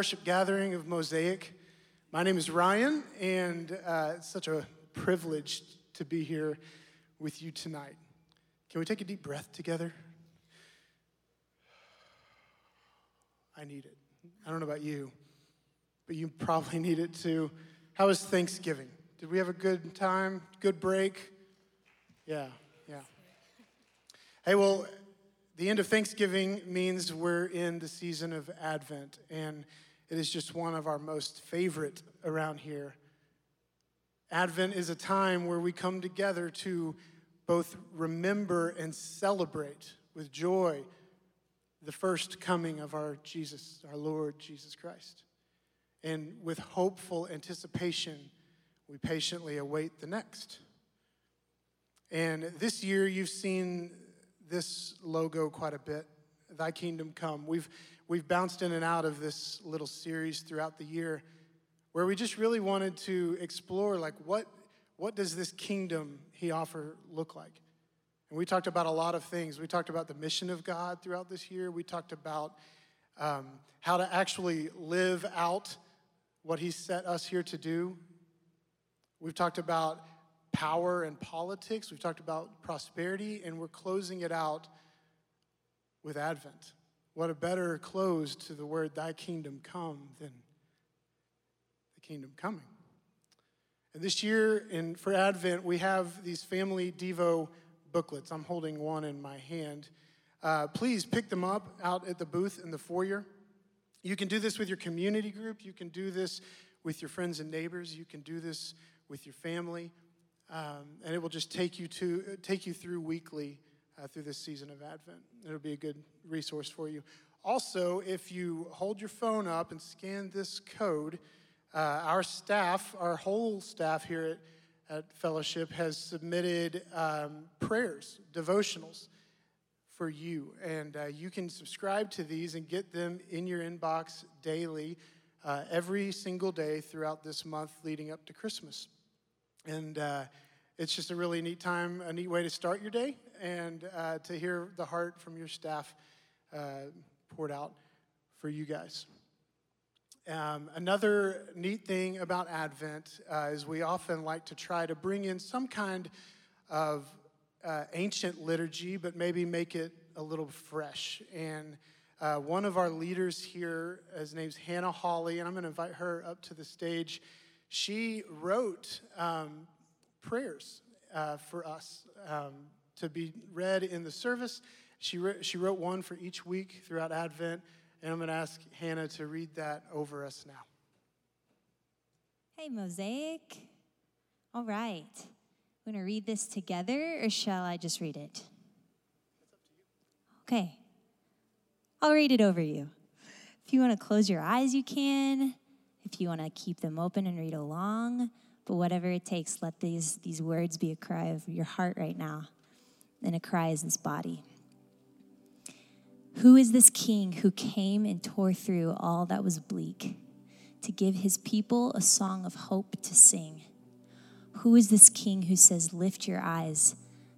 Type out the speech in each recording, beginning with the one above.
worship gathering of Mosaic. My name is Ryan, and uh, it's such a privilege to be here with you tonight. Can we take a deep breath together? I need it. I don't know about you, but you probably need it too. How was Thanksgiving? Did we have a good time? Good break? Yeah, yeah. Hey, well, the end of Thanksgiving means we're in the season of Advent, and it is just one of our most favorite around here. Advent is a time where we come together to both remember and celebrate with joy the first coming of our Jesus, our Lord Jesus Christ. And with hopeful anticipation, we patiently await the next. And this year, you've seen this logo quite a bit Thy Kingdom Come. We've, we've bounced in and out of this little series throughout the year where we just really wanted to explore like what, what does this kingdom he offer look like? And we talked about a lot of things. We talked about the mission of god throughout this year. We talked about um, how to actually live out what he set us here to do. We've talked about power and politics. We've talked about prosperity and we're closing it out with advent what a better close to the word thy kingdom come than the kingdom coming. And this year, in, for Advent, we have these family Devo booklets. I'm holding one in my hand. Uh, please pick them up out at the booth in the foyer. You can do this with your community group. You can do this with your friends and neighbors. You can do this with your family, um, and it will just take you to take you through weekly uh, through this season of Advent. It'll be a good resource for you. Also, if you hold your phone up and scan this code, uh, our staff, our whole staff here at, at Fellowship, has submitted um, prayers, devotionals for you. And uh, you can subscribe to these and get them in your inbox daily, uh, every single day throughout this month leading up to Christmas. And uh, it's just a really neat time, a neat way to start your day, and uh, to hear the heart from your staff uh, poured out for you guys. Um, another neat thing about Advent uh, is we often like to try to bring in some kind of uh, ancient liturgy, but maybe make it a little fresh. And uh, one of our leaders here, his name's Hannah Hawley, and I'm going to invite her up to the stage. She wrote um, prayers uh, for us um, to be read in the service. She, re- she wrote one for each week throughout Advent, and I'm going to ask Hannah to read that over us now. Hey, Mosaic. All right. We're going to read this together, or shall I just read it? Okay. I'll read it over you. If you want to close your eyes, you can. If you want to keep them open and read along, but whatever it takes, let these, these words be a cry of your heart right now, and a cry is this body. Who is this king who came and tore through all that was bleak to give his people a song of hope to sing? Who is this king who says, Lift your eyes,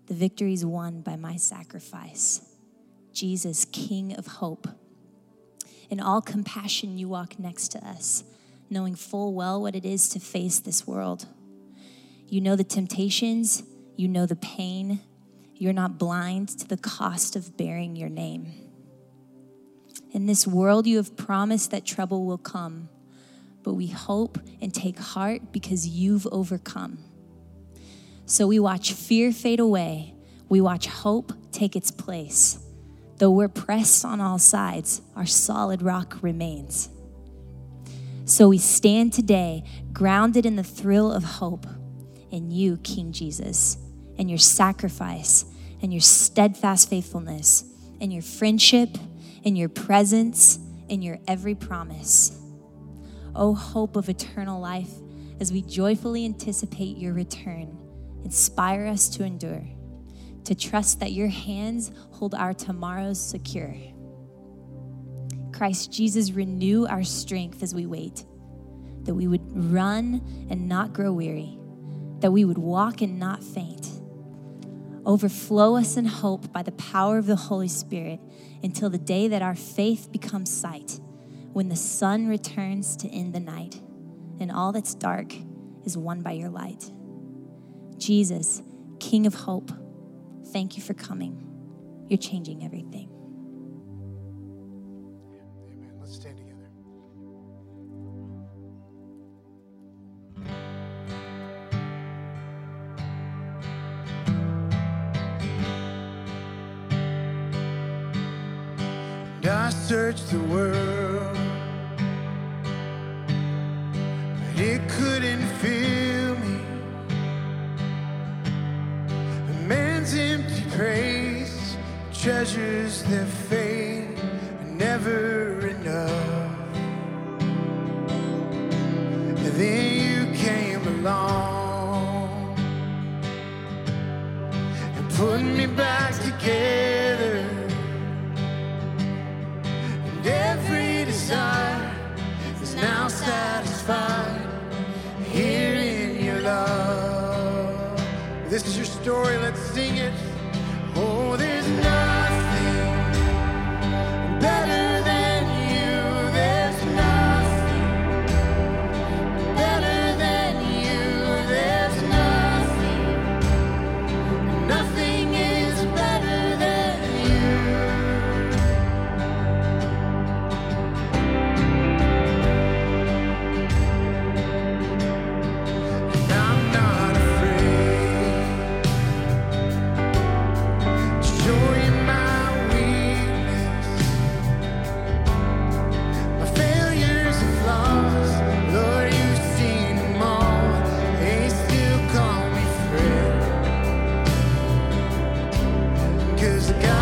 the victory's won by my sacrifice? Jesus, King of hope. In all compassion, you walk next to us, knowing full well what it is to face this world. You know the temptations, you know the pain, You're not blind to the cost of bearing your name. In this world, you have promised that trouble will come, but we hope and take heart because you've overcome. So we watch fear fade away, we watch hope take its place. Though we're pressed on all sides, our solid rock remains. So we stand today grounded in the thrill of hope in you, King Jesus, and your sacrifice, and your steadfast faithfulness, and your friendship, and your presence, and your every promise. O oh, hope of eternal life, as we joyfully anticipate your return, inspire us to endure, to trust that your hands hold our tomorrows secure. Christ Jesus, renew our strength as we wait, that we would run and not grow weary that we would walk and not faint. Overflow us in hope by the power of the Holy Spirit until the day that our faith becomes sight, when the sun returns to end the night and all that's dark is won by your light. Jesus, King of hope, thank you for coming. You're changing everything. Cause God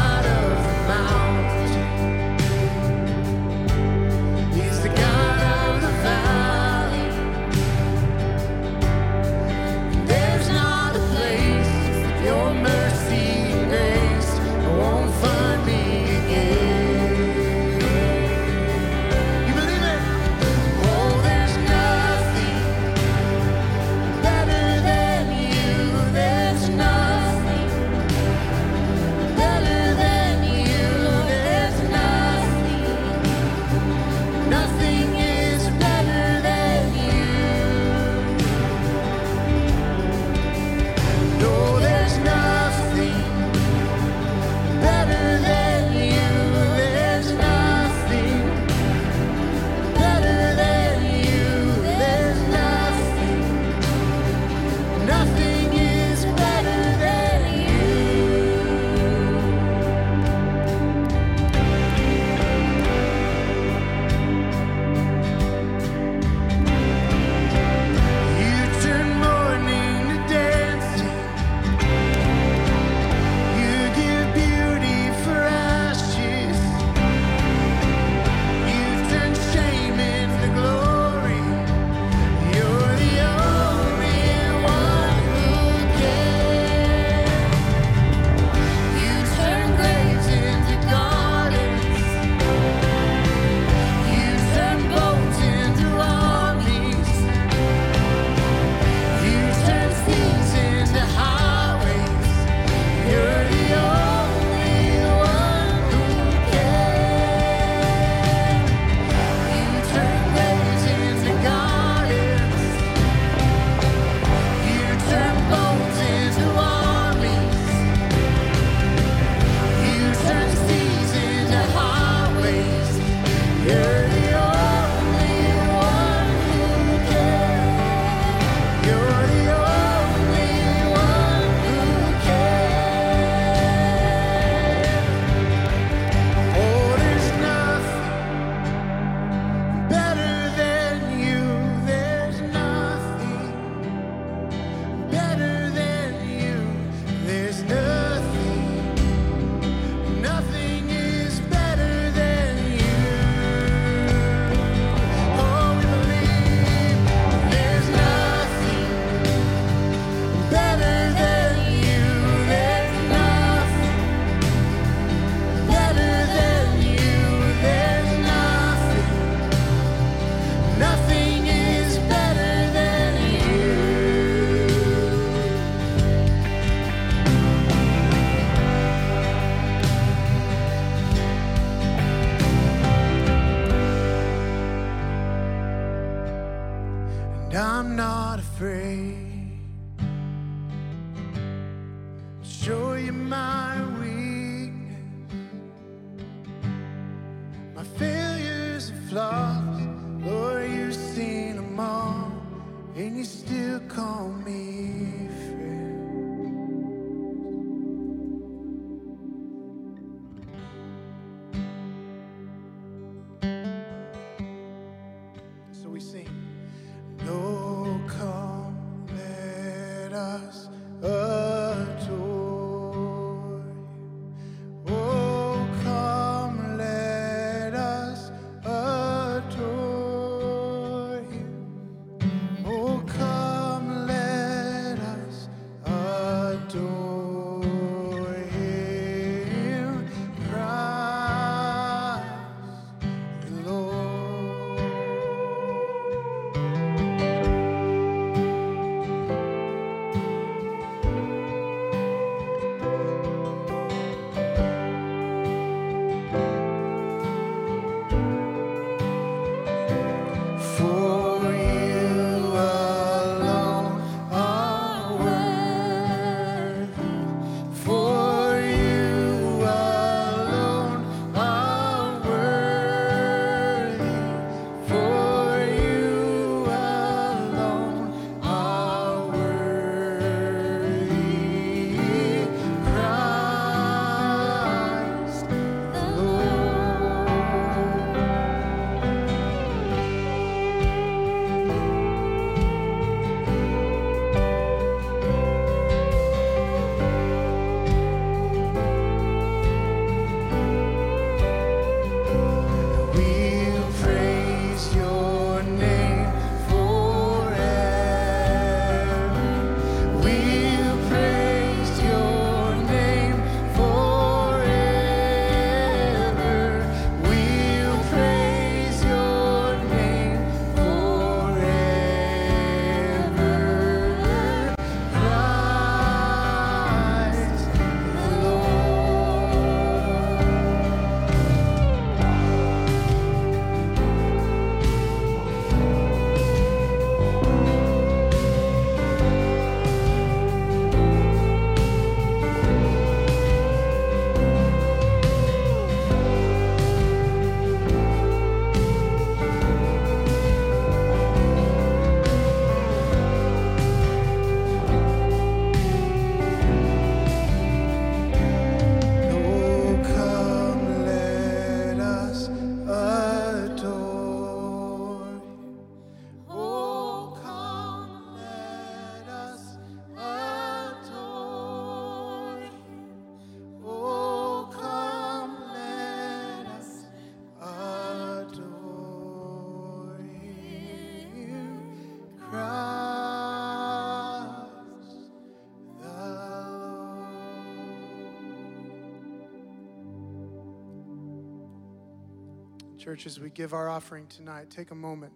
Church, as we give our offering tonight, take a moment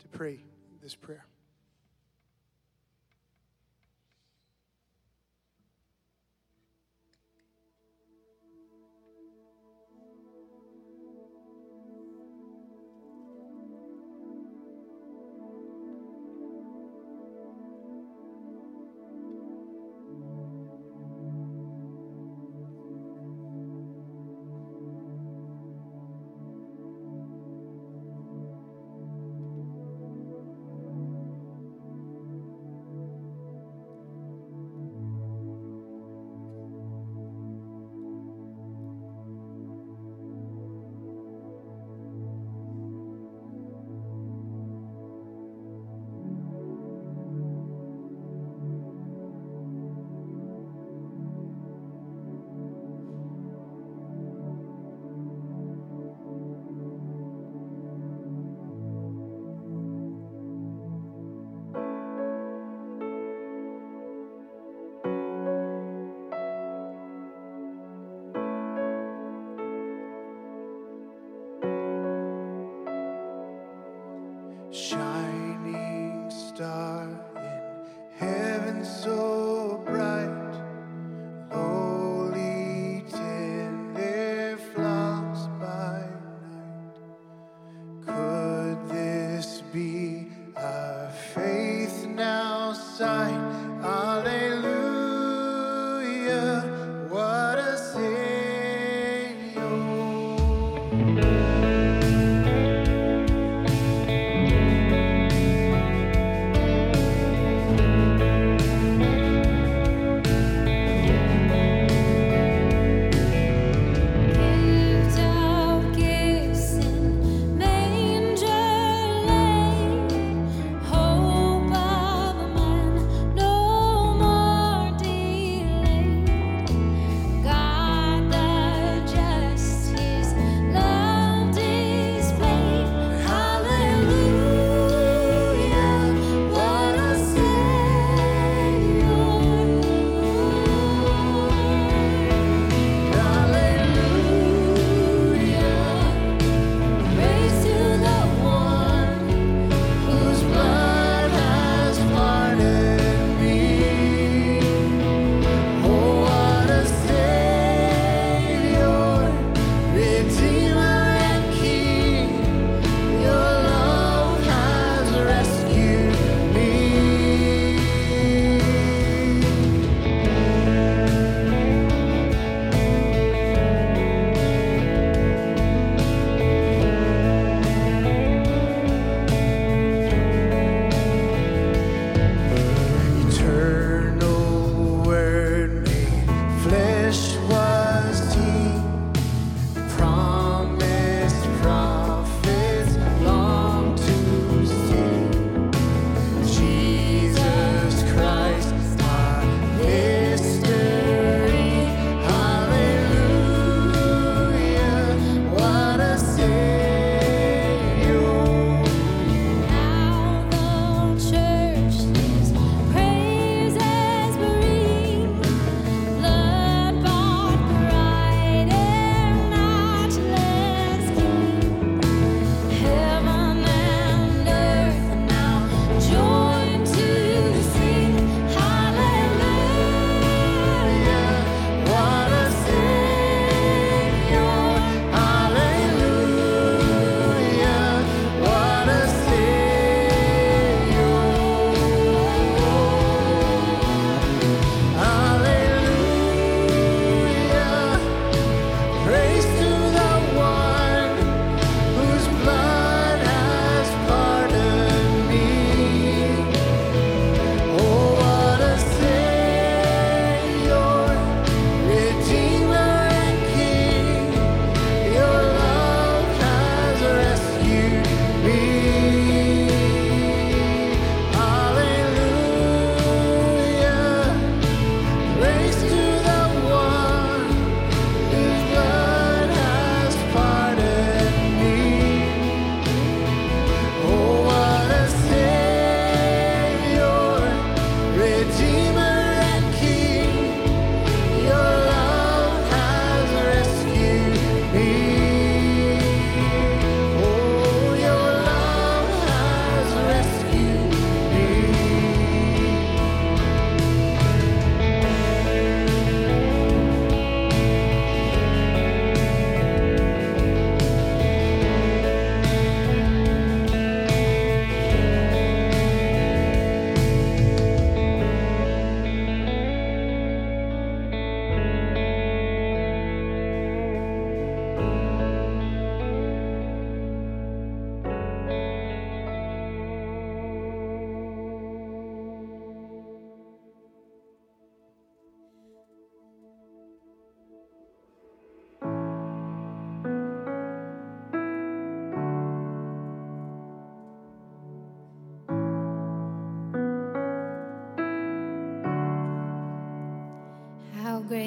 to pray this prayer.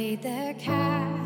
Laid the chasm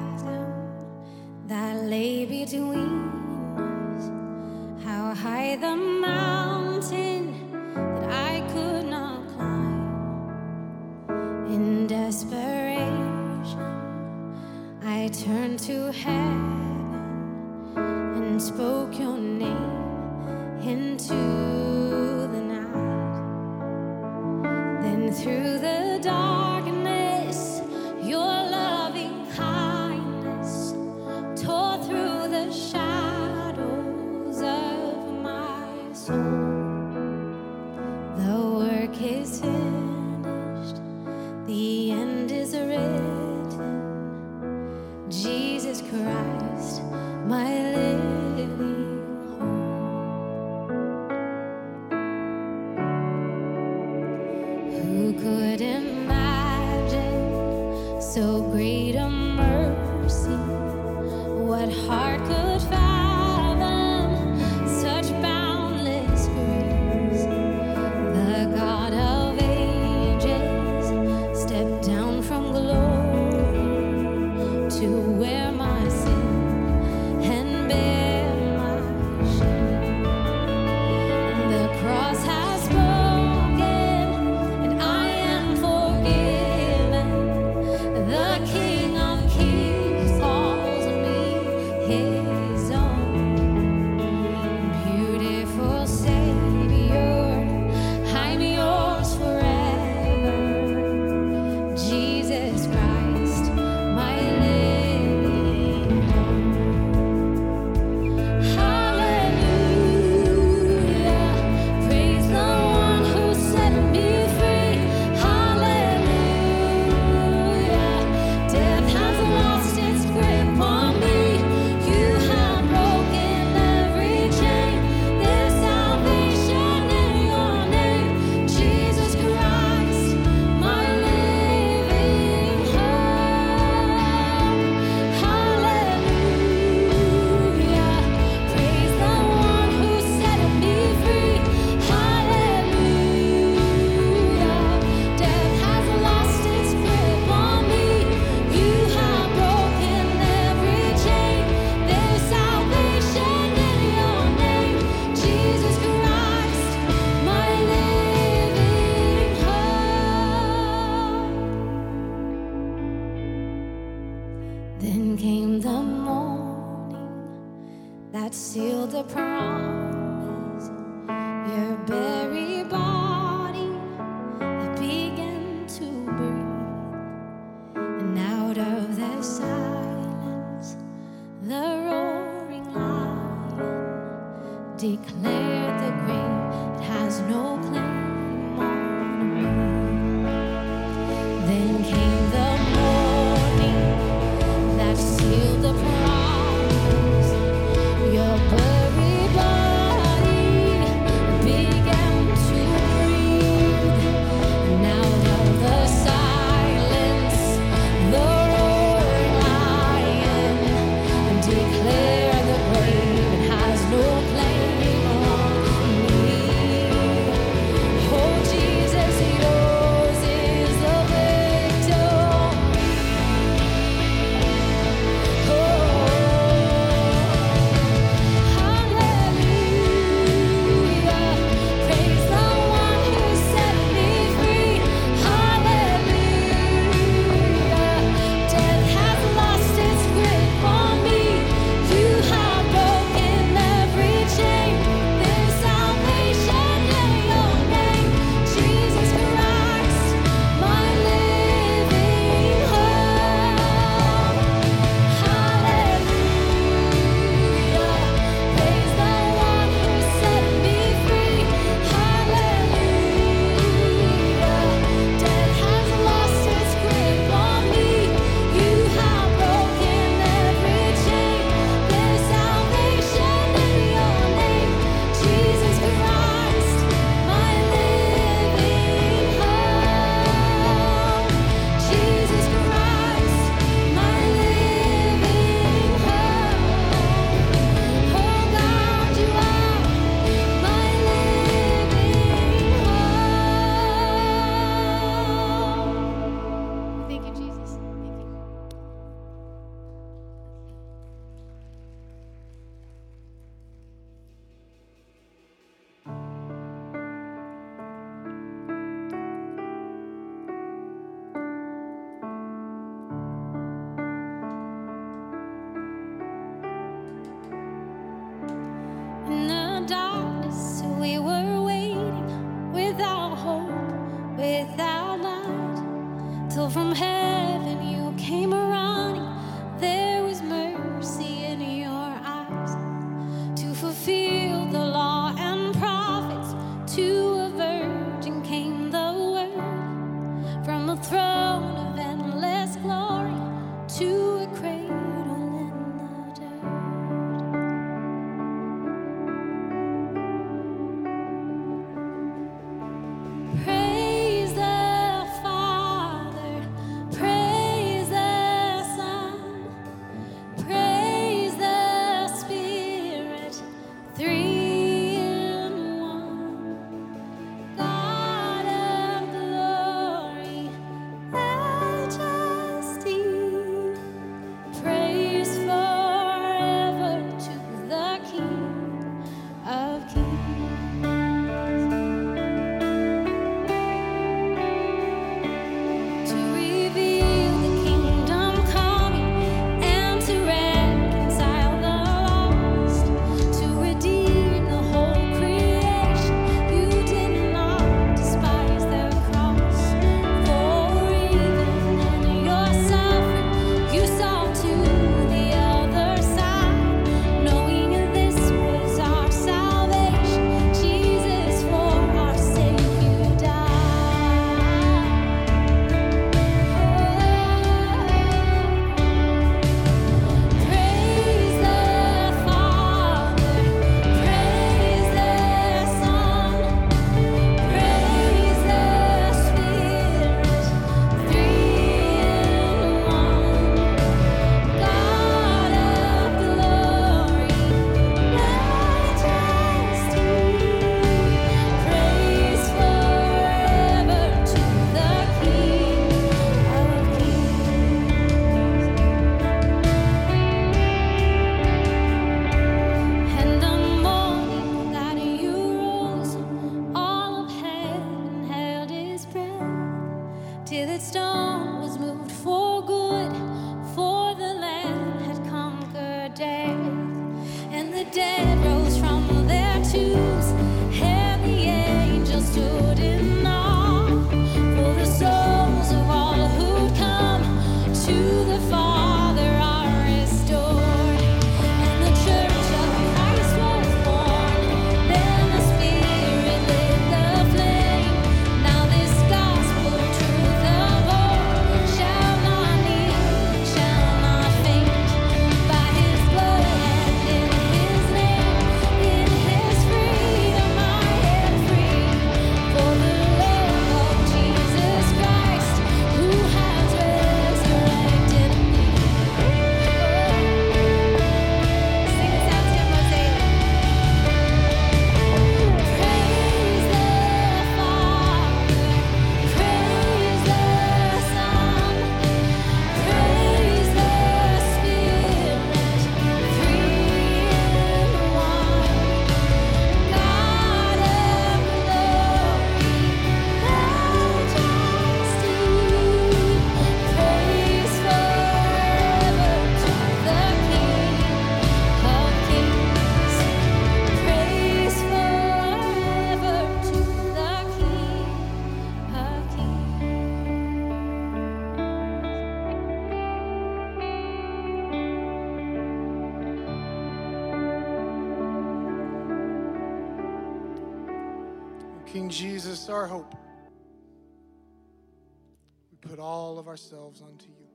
ourselves unto you.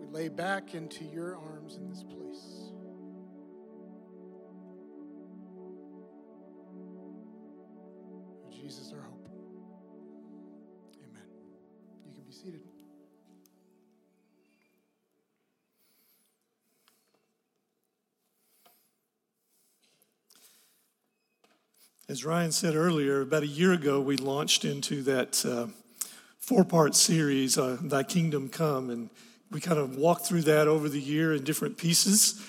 We lay back into your arms in this place. Jesus, our hope. Amen. You can be seated. As Ryan said earlier, about a year ago, we launched into that uh, four part series, uh, Thy Kingdom Come, and we kind of walked through that over the year in different pieces.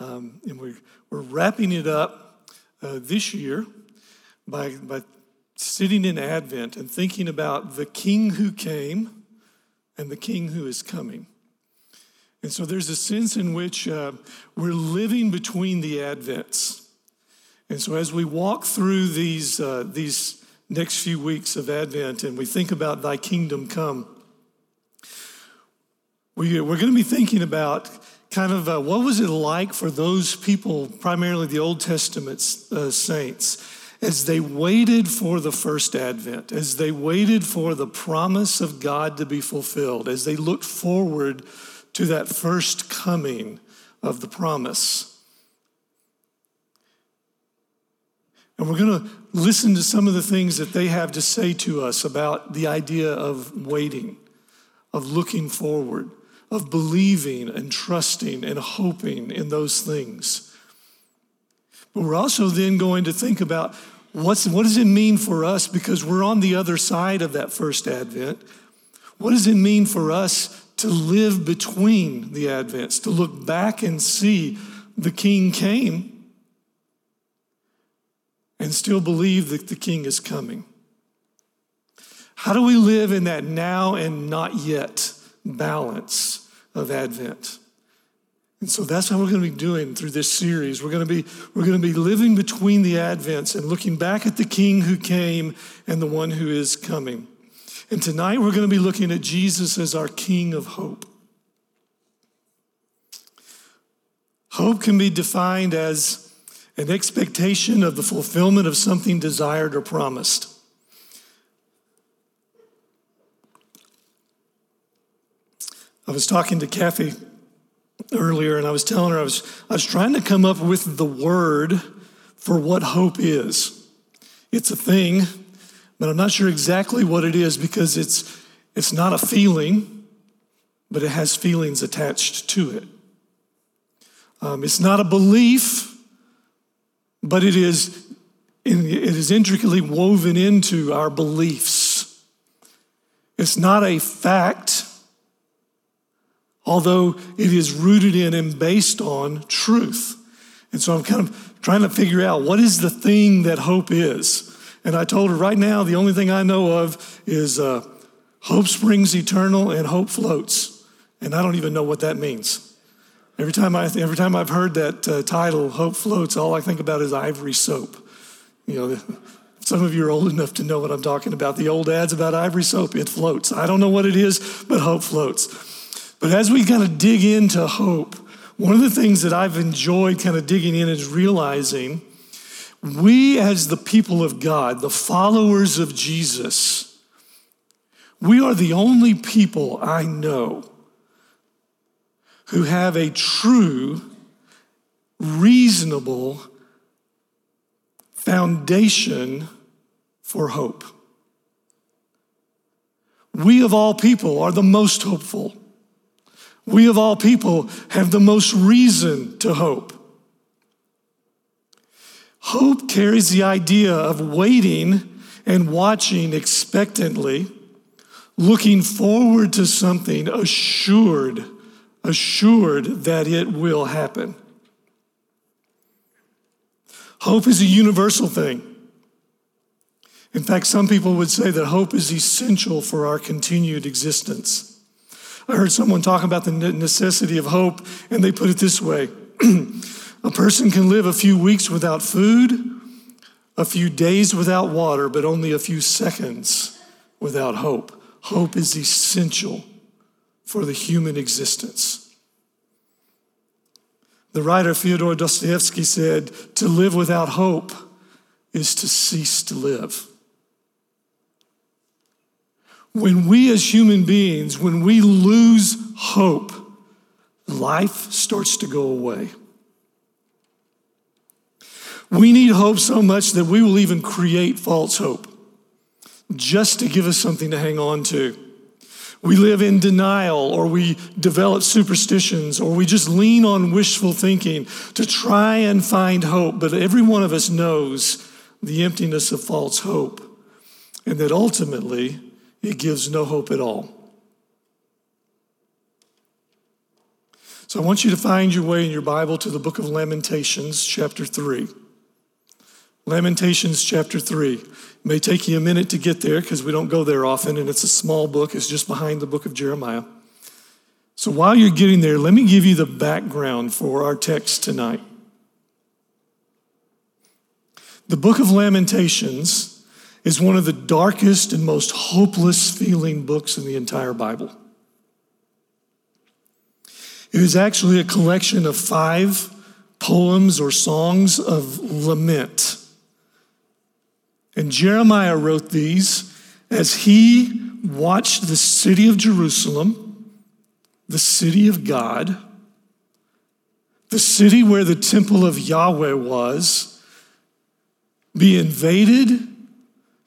Um, and we're, we're wrapping it up uh, this year by, by sitting in Advent and thinking about the King who came and the King who is coming. And so there's a sense in which uh, we're living between the Advents. And so as we walk through these, uh, these next few weeks of Advent and we think about Thy kingdom come, we, we're going to be thinking about kind of uh, what was it like for those people, primarily the Old Testament uh, saints, as they waited for the first advent, as they waited for the promise of God to be fulfilled, as they looked forward to that first coming of the promise. And we're going to listen to some of the things that they have to say to us about the idea of waiting, of looking forward of believing and trusting and hoping in those things. But we're also then going to think about what's, what does it mean for us because we're on the other side of that first advent. What does it mean for us to live between the advents, to look back and see the king came and still believe that the king is coming? How do we live in that now and not yet? balance of Advent. And so that's how we're going to be doing through this series. We're going to be, we're going to be living between the Advents and looking back at the King who came and the one who is coming. And tonight we're going to be looking at Jesus as our King of hope. Hope can be defined as an expectation of the fulfillment of something desired or promised. I was talking to Kathy earlier and I was telling her I was, I was trying to come up with the word for what hope is. It's a thing, but I'm not sure exactly what it is because it's, it's not a feeling, but it has feelings attached to it. Um, it's not a belief, but it is, it is intricately woven into our beliefs. It's not a fact, although it is rooted in and based on truth. And so I'm kind of trying to figure out what is the thing that hope is. And I told her right now, the only thing I know of is uh, hope springs eternal and hope floats. And I don't even know what that means. Every time, I, every time I've heard that uh, title, Hope Floats, all I think about is ivory soap. You know, some of you are old enough to know what I'm talking about. The old ads about ivory soap, it floats. I don't know what it is, but hope floats. But as we kind of dig into hope, one of the things that I've enjoyed kind of digging in is realizing we, as the people of God, the followers of Jesus, we are the only people I know who have a true, reasonable foundation for hope. We, of all people, are the most hopeful. We, of all people, have the most reason to hope. Hope carries the idea of waiting and watching expectantly, looking forward to something, assured, assured that it will happen. Hope is a universal thing. In fact, some people would say that hope is essential for our continued existence. I heard someone talk about the necessity of hope, and they put it this way A person can live a few weeks without food, a few days without water, but only a few seconds without hope. Hope is essential for the human existence. The writer Fyodor Dostoevsky said, To live without hope is to cease to live. When we as human beings, when we lose hope, life starts to go away. We need hope so much that we will even create false hope just to give us something to hang on to. We live in denial or we develop superstitions or we just lean on wishful thinking to try and find hope. But every one of us knows the emptiness of false hope and that ultimately it gives no hope at all. So I want you to find your way in your Bible to the book of Lamentations, chapter 3. Lamentations, chapter 3. May take you a minute to get there because we don't go there often, and it's a small book, it's just behind the book of Jeremiah. So while you're getting there, let me give you the background for our text tonight. The book of Lamentations is one of the darkest and most hopeless feeling books in the entire Bible. It is actually a collection of five poems or songs of lament. And Jeremiah wrote these as he watched the city of Jerusalem, the city of God, the city where the temple of Yahweh was, be invaded,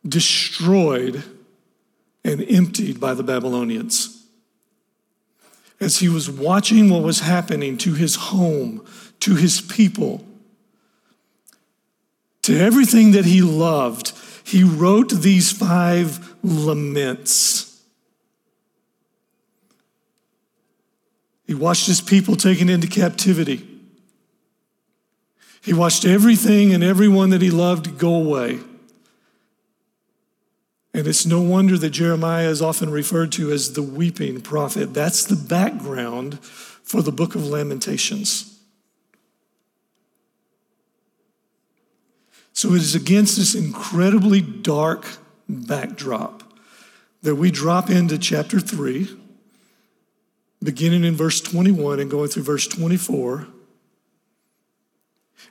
destroyed, and emptied by the Babylonians. As he was watching what was happening to his home, to his people, to everything that he loved, he wrote these five laments. He watched his people taken into captivity. He watched everything and everyone that he loved go away. And it's no wonder that Jeremiah is often referred to as the weeping prophet. That's the background for the book of Lamentations. So it is against this incredibly dark backdrop that we drop into chapter 3, beginning in verse 21 and going through verse 24.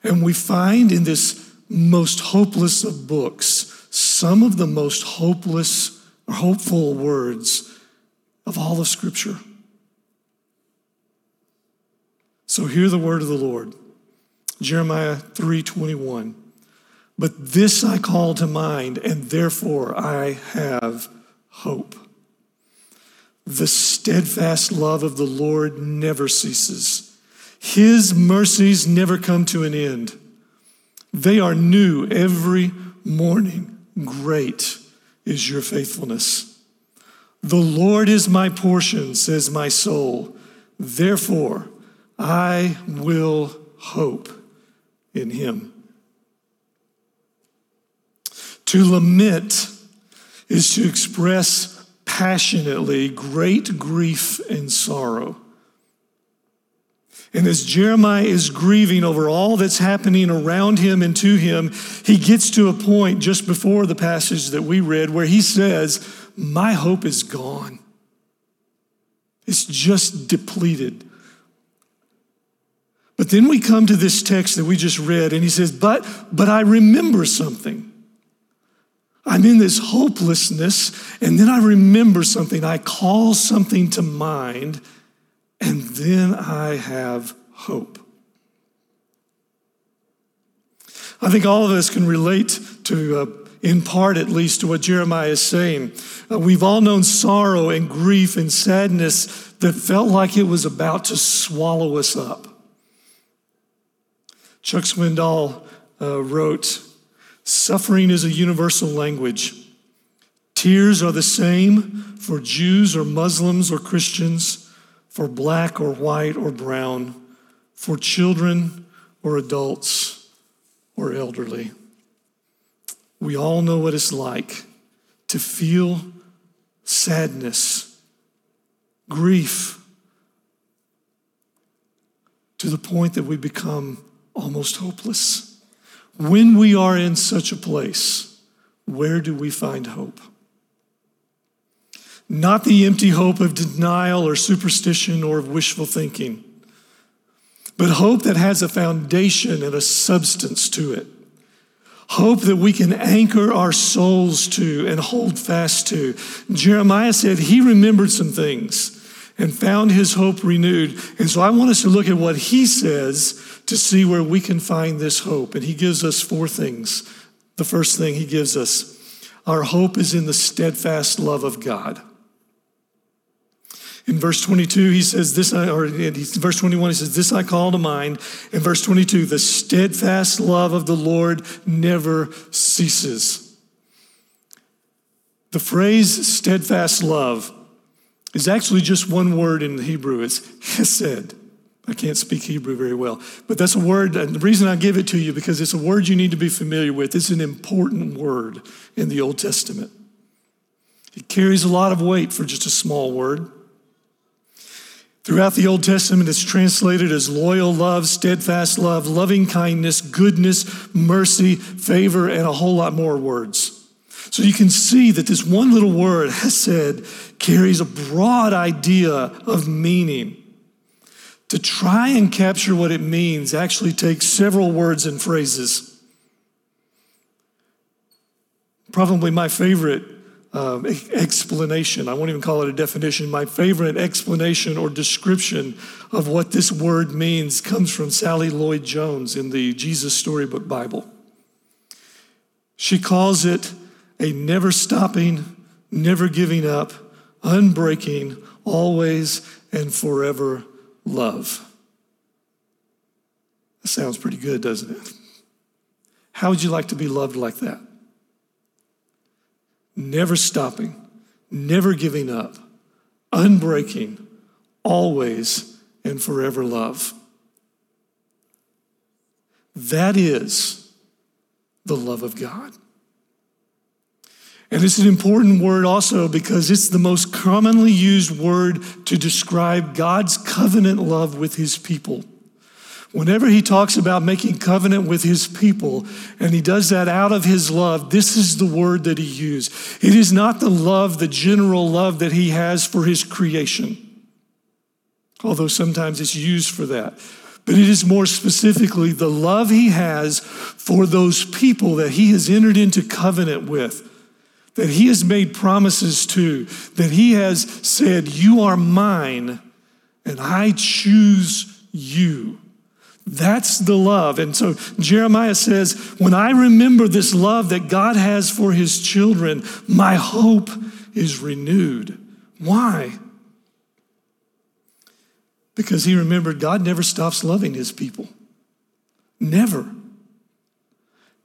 And we find in this most hopeless of books some of the most hopeless or hopeful words of all of Scripture. So hear the word of the Lord. Jeremiah 3:21. But this I call to mind, and therefore I have hope. The steadfast love of the Lord never ceases. His mercies never come to an end. They are new every morning. Great is your faithfulness. The Lord is my portion, says my soul. Therefore, I will hope in him. To lament is to express passionately great grief and sorrow. And as Jeremiah is grieving over all that's happening around him and to him, he gets to a point just before the passage that we read where he says, My hope is gone. It's just depleted. But then we come to this text that we just read, and he says, But, but I remember something. I'm in this hopelessness, and then I remember something. I call something to mind, and then I have hope. I think all of us can relate to, uh, in part at least, to what Jeremiah is saying. Uh, we've all known sorrow and grief and sadness that felt like it was about to swallow us up. Chuck Swindoll uh, wrote, Suffering is a universal language. Tears are the same for Jews or Muslims or Christians, for black or white or brown, for children or adults or elderly. We all know what it's like to feel sadness, grief, to the point that we become almost hopeless. When we are in such a place, where do we find hope? Not the empty hope of denial or superstition or of wishful thinking, but hope that has a foundation and a substance to it. Hope that we can anchor our souls to and hold fast to. Jeremiah said he remembered some things and found his hope renewed. And so I want us to look at what he says to see where we can find this hope. And he gives us four things. The first thing he gives us our hope is in the steadfast love of God. In verse 22, he says, This, I, or in verse 21, he says, This I call to mind. In verse 22, the steadfast love of the Lord never ceases. The phrase steadfast love is actually just one word in Hebrew. It's hesed. I can't speak Hebrew very well, but that's a word. And the reason I give it to you because it's a word you need to be familiar with. It's an important word in the Old Testament. It carries a lot of weight for just a small word. Throughout the Old Testament, it's translated as loyal love, steadfast love, loving kindness, goodness, mercy, favor, and a whole lot more words. So you can see that this one little word, hesed, carries a broad idea of meaning. To try and capture what it means actually takes several words and phrases. Probably my favorite um, explanation, I won't even call it a definition, my favorite explanation or description of what this word means comes from Sally Lloyd Jones in the Jesus Storybook Bible. She calls it a never stopping, never giving up, unbreaking, always and forever love. That sounds pretty good, doesn't it? How would you like to be loved like that? Never stopping, never giving up, unbreaking, always and forever love. That is the love of God. And it's an important word also because it's the most commonly used word to describe God's covenant love with his people. Whenever he talks about making covenant with his people, and he does that out of his love, this is the word that he used. It is not the love, the general love that he has for his creation, although sometimes it's used for that. But it is more specifically the love he has for those people that he has entered into covenant with that he has made promises to, that he has said, You are mine, and I choose you. That's the love. And so Jeremiah says, When I remember this love that God has for his children, my hope is renewed. Why? Because he remembered God never stops loving his people. Never.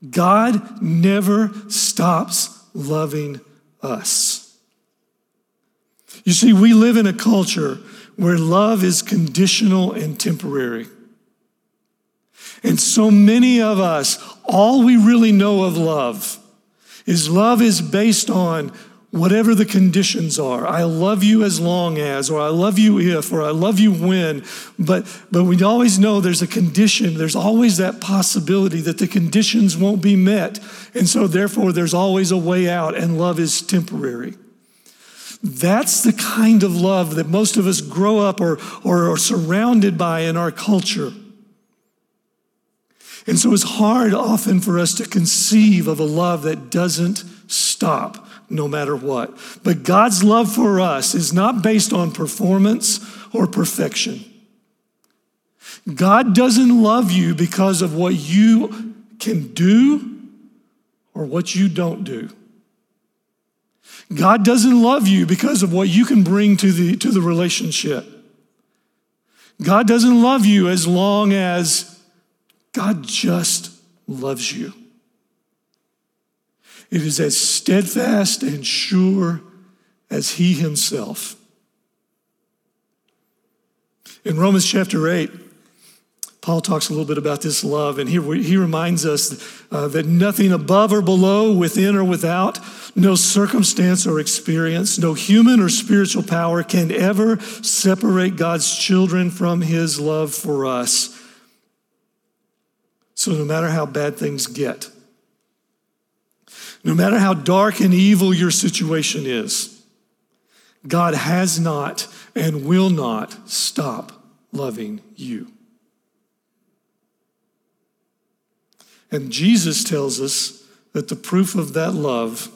God never stops loving us. You see, we live in a culture where love is conditional and temporary. And so many of us, all we really know of love is love is based on whatever the conditions are. I love you as long as, or I love you if, or I love you when. But, but we always know there's a condition. There's always that possibility that the conditions won't be met. And so, therefore, there's always a way out, and love is temporary. That's the kind of love that most of us grow up or, or are surrounded by in our culture. And so it's hard often for us to conceive of a love that doesn't stop no matter what. But God's love for us is not based on performance or perfection. God doesn't love you because of what you can do or what you don't do. God doesn't love you because of what you can bring to the, to the relationship. God doesn't love you as long as God just loves you. It is as steadfast and sure as He Himself. In Romans chapter 8, Paul talks a little bit about this love, and he, he reminds us uh, that nothing above or below, within or without, no circumstance or experience, no human or spiritual power can ever separate God's children from his love for us. So, no matter how bad things get, no matter how dark and evil your situation is, God has not and will not stop loving you. And Jesus tells us that the proof of that love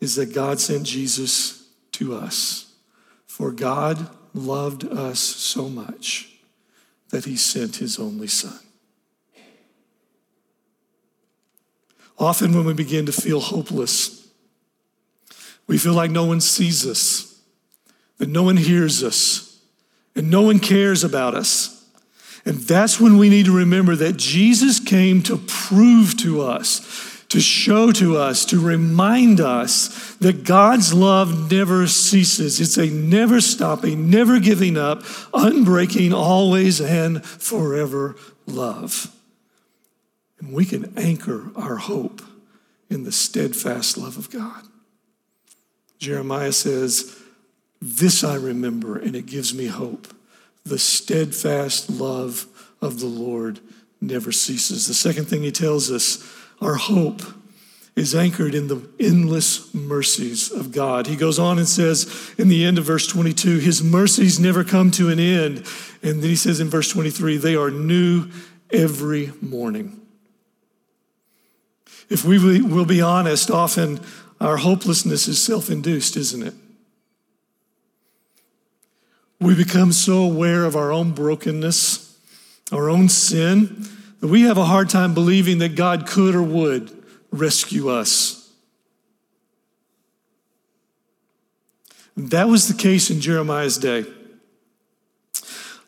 is that God sent Jesus to us. For God loved us so much that he sent his only son. Often, when we begin to feel hopeless, we feel like no one sees us, that no one hears us, and no one cares about us. And that's when we need to remember that Jesus came to prove to us, to show to us, to remind us that God's love never ceases. It's a never stopping, never giving up, unbreaking, always and forever love. And we can anchor our hope in the steadfast love of God. Jeremiah says, This I remember, and it gives me hope the steadfast love of the Lord never ceases. The second thing he tells us our hope is anchored in the endless mercies of God. He goes on and says in the end of verse 22, His mercies never come to an end. And then he says in verse 23, they are new every morning. If we will be honest, often our hopelessness is self induced, isn't it? We become so aware of our own brokenness, our own sin, that we have a hard time believing that God could or would rescue us. That was the case in Jeremiah's day.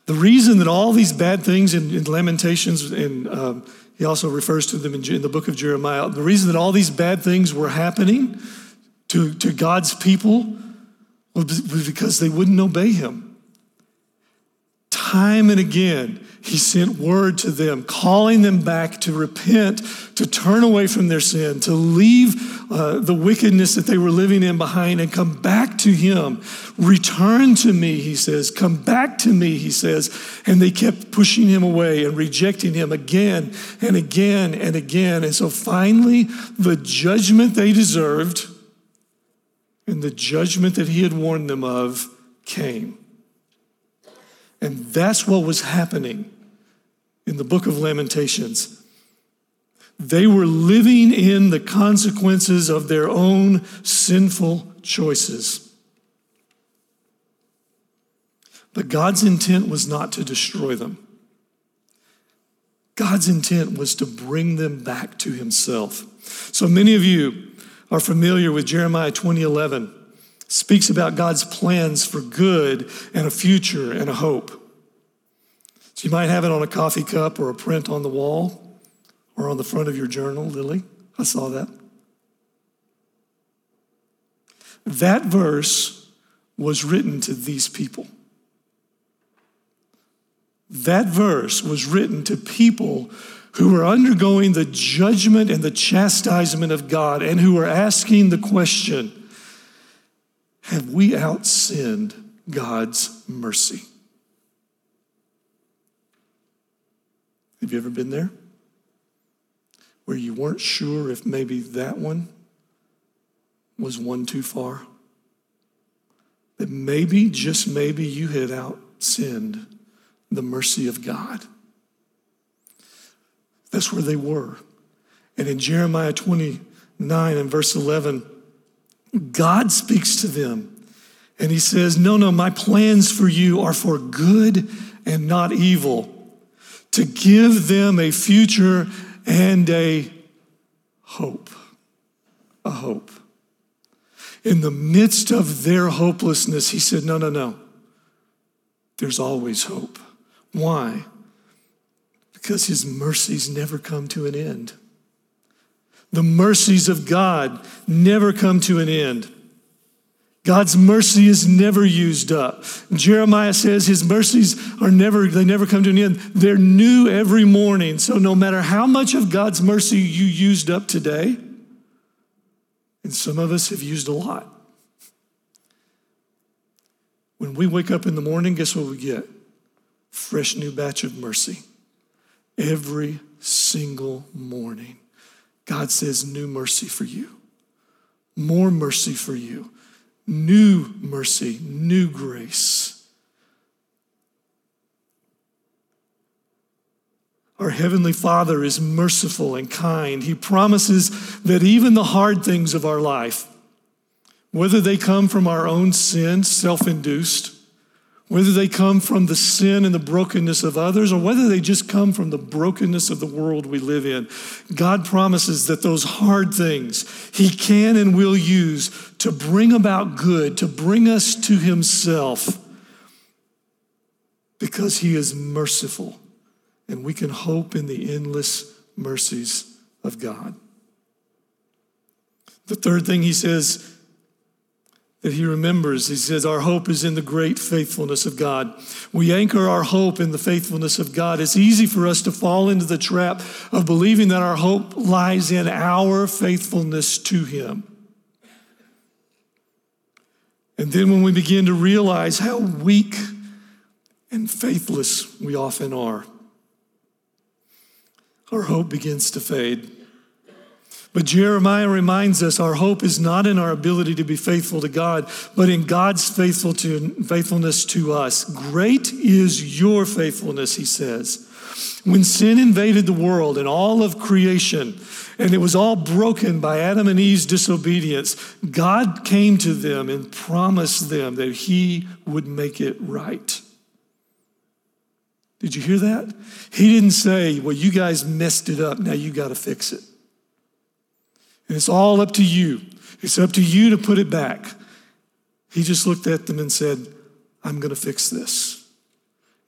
The reason that all these bad things in, in Lamentations, and um, he also refers to them in, the book of Jeremiah, the reason that all these bad things were happening to, to God's people was because they wouldn't obey him. Time and again, he sent word to them, calling them back to repent, to turn away from their sin, to leave uh, the wickedness that they were living in behind and come back to him. Return to me, he says. Come back to me, he says. And they kept pushing him away and rejecting him again and again and again. And so finally, the judgment they deserved and the judgment that he had warned them of came. And that's what was happening in the book of Lamentations. They were living in the consequences of their own sinful choices. But God's intent was not to destroy them. God's intent was to bring them back to himself. So many of you are familiar with Jeremiah 2011 speaks about God's plans for good and a future and a hope. So you might have it on a coffee cup or a print on the wall or on the front of your journal, Lily. I saw that. That verse was written to these people. That verse was written to people who were undergoing the judgment and the chastisement of God and who were asking the question have we outsinned God's mercy? Have you ever been there? Where you weren't sure if maybe that one was one too far? That maybe, just maybe, you had out sinned the mercy of God. That's where they were. And in Jeremiah 29 and verse 11, God speaks to them and he says, No, no, my plans for you are for good and not evil, to give them a future and a hope. A hope. In the midst of their hopelessness, he said, No, no, no. There's always hope. Why? Because his mercies never come to an end. The mercies of God never come to an end. God's mercy is never used up. Jeremiah says his mercies are never, they never come to an end. They're new every morning. So no matter how much of God's mercy you used up today, and some of us have used a lot. When we wake up in the morning, guess what we get? Fresh new batch of mercy. Every single morning. God says, new mercy for you, more mercy for you, new mercy, new grace. Our Heavenly Father is merciful and kind. He promises that even the hard things of our life, whether they come from our own sin, self induced, whether they come from the sin and the brokenness of others or whether they just come from the brokenness of the world we live in. God promises that those hard things He can and will use to bring about good, to bring us to Himself, because He is merciful and we can hope in the endless mercies of God. The third thing He says that he remembers. He says, Our hope is in the great faithfulness of God. We anchor our hope in the faithfulness of God. It's easy for us to fall into the trap of believing that our hope lies in our faithfulness to Him. And then when we begin to realize how weak and faithless we often are. Our hope begins to fade. But Jeremiah reminds us our hope is not in our ability to be faithful to God, but in God's faithful to, faithfulness to us. Great is your faithfulness, he says. When sin invaded the world and all of creation, and it was all broken by Adam and Eve's disobedience, God came to them and promised them that he would make it right. Did you hear that? He didn't say, Well, you guys messed it up, now you got to fix it. And it's all up to you. It's up to you to put it back. He just looked at them and said, I'm going to fix this.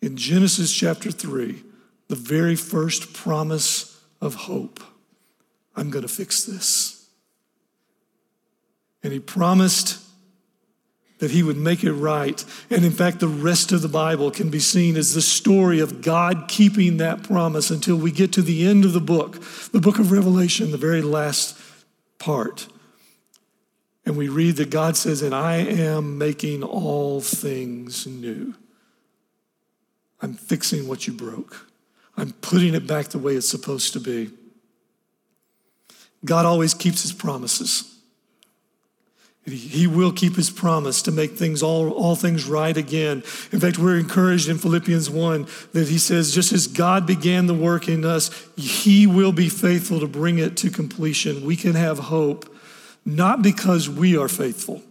In Genesis chapter 3, the very first promise of hope, I'm going to fix this. And he promised that he would make it right. And in fact, the rest of the Bible can be seen as the story of God keeping that promise until we get to the end of the book, the book of Revelation, the very last part. And we read that God says, And I am making all things new. I'm fixing what you broke, I'm putting it back the way it's supposed to be. God always keeps his promises. He will keep his promise to make things all, all things right again. In fact, we're encouraged in Philippians 1 that he says, just as God began the work in us, he will be faithful to bring it to completion. We can have hope, not because we are faithful.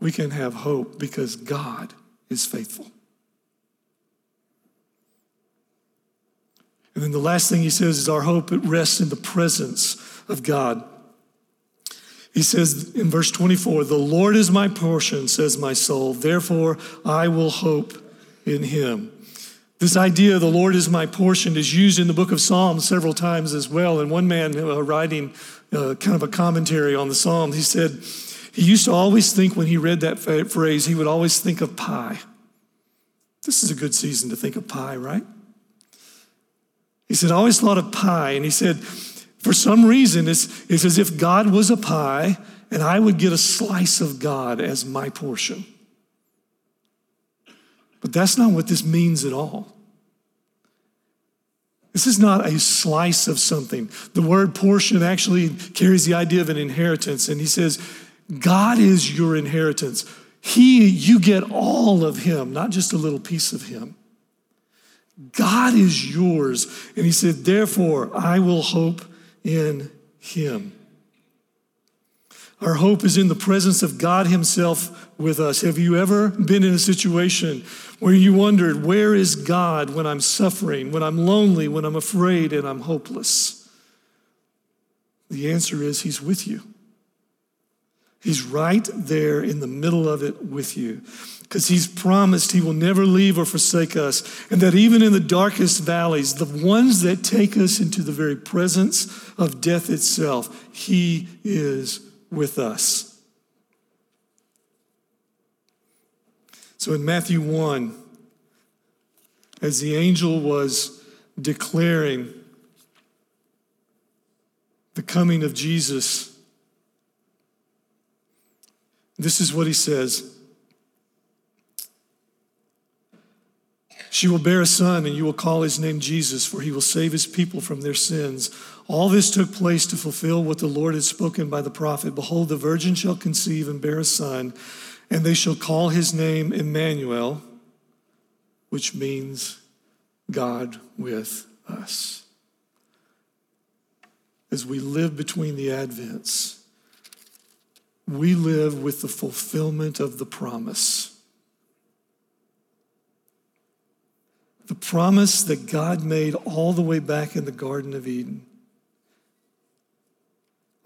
We can have hope because God is faithful. And then the last thing he says is our hope it rests in the presence of God. He says in verse 24, The Lord is my portion, says my soul, therefore I will hope in him. This idea, the Lord is my portion, is used in the book of Psalms several times as well. And one man uh, writing uh, kind of a commentary on the Psalms, he said he used to always think when he read that phrase, he would always think of pie. This is a good season to think of pie, right? He said, I always thought of pie. And he said, for some reason, it's, it's as if God was a pie and I would get a slice of God as my portion. But that's not what this means at all. This is not a slice of something. The word portion actually carries the idea of an inheritance. And he says, God is your inheritance. He, you get all of him, not just a little piece of him. God is yours. And he said, therefore, I will hope in Him. Our hope is in the presence of God Himself with us. Have you ever been in a situation where you wondered, where is God when I'm suffering, when I'm lonely, when I'm afraid, and I'm hopeless? The answer is He's with you. He's right there in the middle of it with you because he's promised he will never leave or forsake us, and that even in the darkest valleys, the ones that take us into the very presence of death itself, he is with us. So in Matthew 1, as the angel was declaring the coming of Jesus, this is what he says. She will bear a son, and you will call his name Jesus, for he will save his people from their sins. All this took place to fulfill what the Lord had spoken by the prophet Behold, the virgin shall conceive and bear a son, and they shall call his name Emmanuel, which means God with us. As we live between the Advents, we live with the fulfillment of the promise the promise that God made all the way back in the Garden of Eden.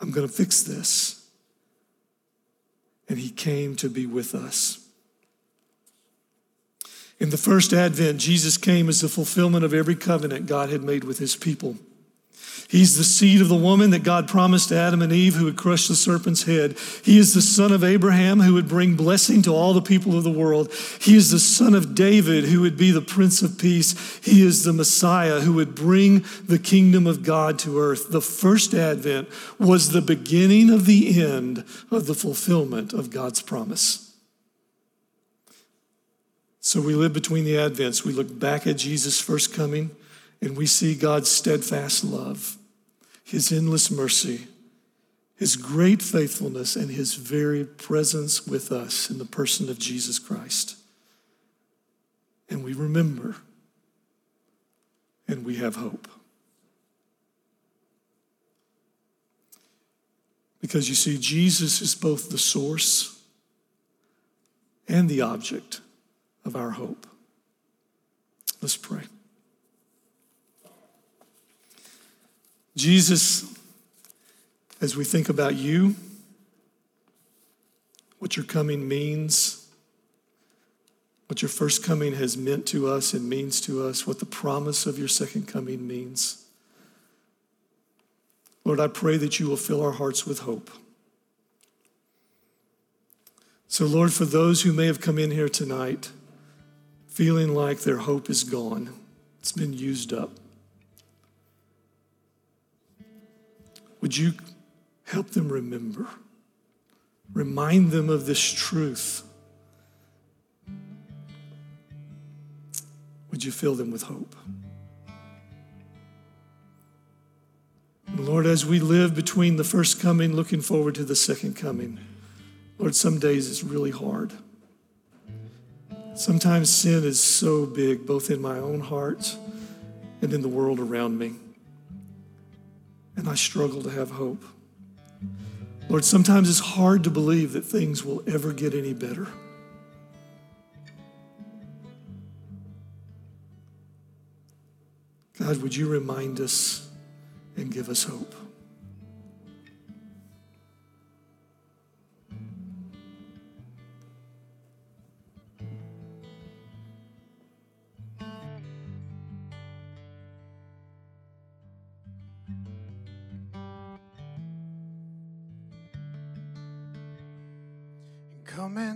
I'm going to fix this. And he came to be with us. In the first advent, Jesus came as the fulfillment of every covenant God had made with his people. He's the seed of the woman that God promised to Adam and Eve who would crush the serpent's head. He is the son of Abraham who would bring blessing to all the people of the world. He is the son of David who would be the prince of peace. He is the Messiah who would bring the kingdom of God to earth. The first advent was the beginning of the end of the fulfillment of God's promise. So we live between the Advents. We look back at Jesus' first coming and we see God's steadfast love, His endless mercy, His great faithfulness, and His very presence with us in the person of Jesus Christ. And we remember and we have hope. Because you see, Jesus is both the source and the object of our hope. Let's pray. Jesus, as we think about you, what your coming means, what your first coming has meant to us and means to us, what the promise of your second coming means. Lord, I pray that you will fill our hearts with hope. So, Lord, for those who may have come in here tonight feeling like their hope is gone, it's been used up, would you help them remember? Remind them of this truth. Would you fill them with hope? Lord, as we live between the first coming, looking forward to the second coming, Lord, some days it's really hard. Sometimes sin is so big, both in my own heart and in the world around me. And I struggle to have hope. Lord, sometimes it's hard to believe that things will ever get any better. God, would you remind us and give us hope?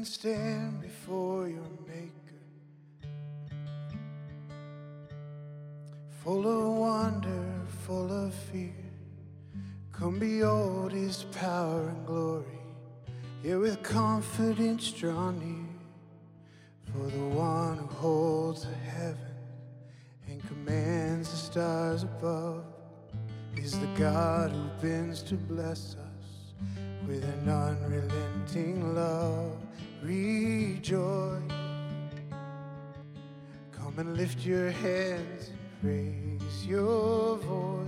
Stand before your Maker, full of wonder, full of fear. Come behold his power and glory, here with confidence draw near. For the one who holds the heavens and commands the stars above is the God who bends to bless us with an unrelenting love. Rejoice. Come and lift your hands and raise your voice.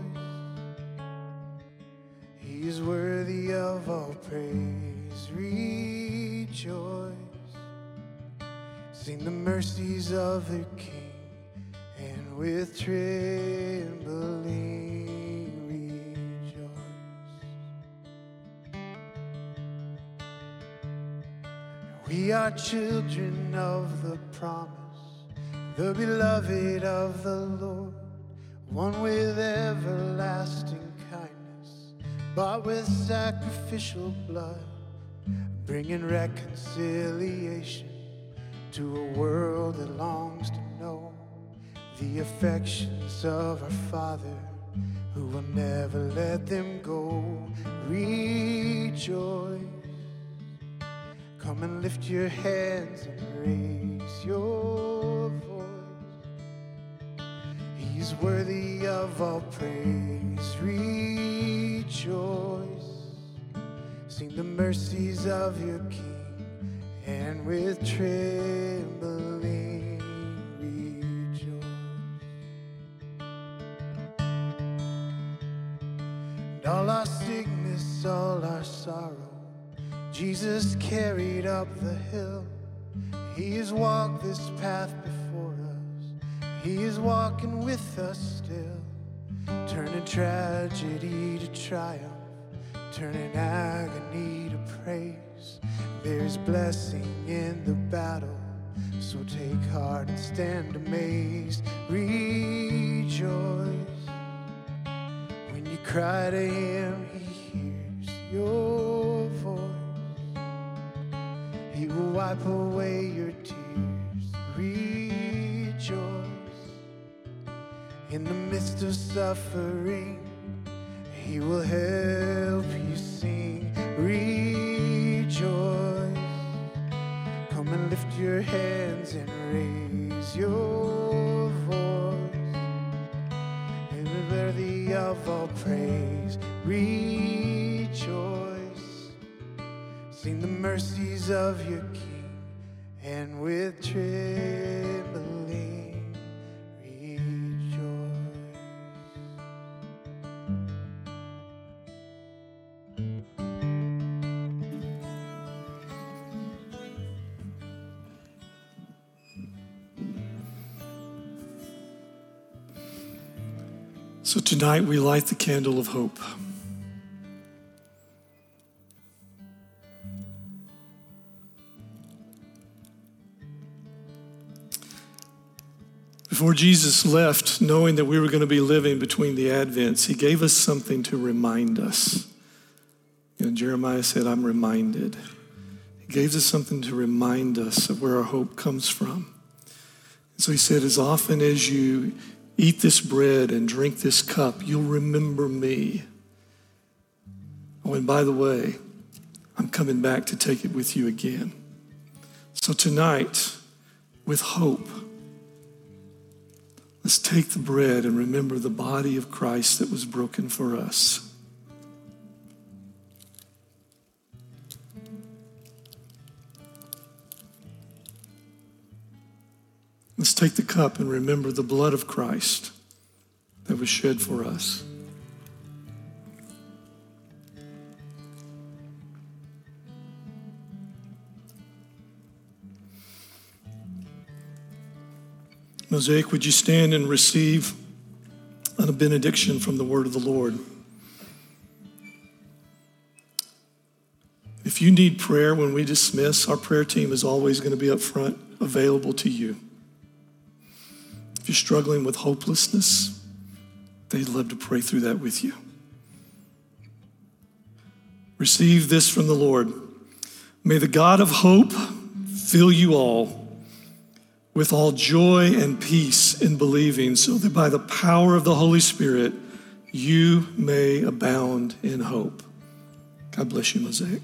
He is worthy of all praise. Rejoice. Sing the mercies of the King and with trembling We are children of the promise, the beloved of the Lord, one with everlasting kindness, bought with sacrificial blood, bringing reconciliation to a world that longs to know the affections of our Father who will never let them go. Rejoice. Come and lift your hands and raise your voice. He's worthy of all praise. Rejoice. Sing the mercies of your King, and with trembling rejoice. And all our sickness, all our sorrow. Jesus carried up the hill. He has walked this path before us. He is walking with us still, turning tragedy to triumph, turning agony to praise. There's blessing in the battle, so take heart and stand amazed. Rejoice when you cry to Him, He hears your. He will wipe away your tears. Rejoice in the midst of suffering. He will help you sing. Rejoice. Come and lift your hands and raise your voice. And we're worthy of all praise. Rejoice. Sing the mercies of your King, and with trembling rejoice. So tonight we light the candle of hope. Before Jesus left, knowing that we were going to be living between the Advents, he gave us something to remind us. You know, Jeremiah said, I'm reminded. He gave us something to remind us of where our hope comes from. So he said, As often as you eat this bread and drink this cup, you'll remember me. Oh, and by the way, I'm coming back to take it with you again. So tonight, with hope, let's take the bread and remember the body of Christ that was broken for us. Let's take the cup and remember the blood of Christ that was shed for us. Mosaic, would you stand and receive a benediction from the word of the Lord? If you need prayer when we dismiss, our prayer team is always going to be up front, available to you. If you're struggling with hopelessness, they'd love to pray through that with you. Receive this from the Lord. May the God of hope fill you all with all joy and peace in believing, so that by the power of the Holy Spirit, you may abound in hope. God bless you, Mosaic.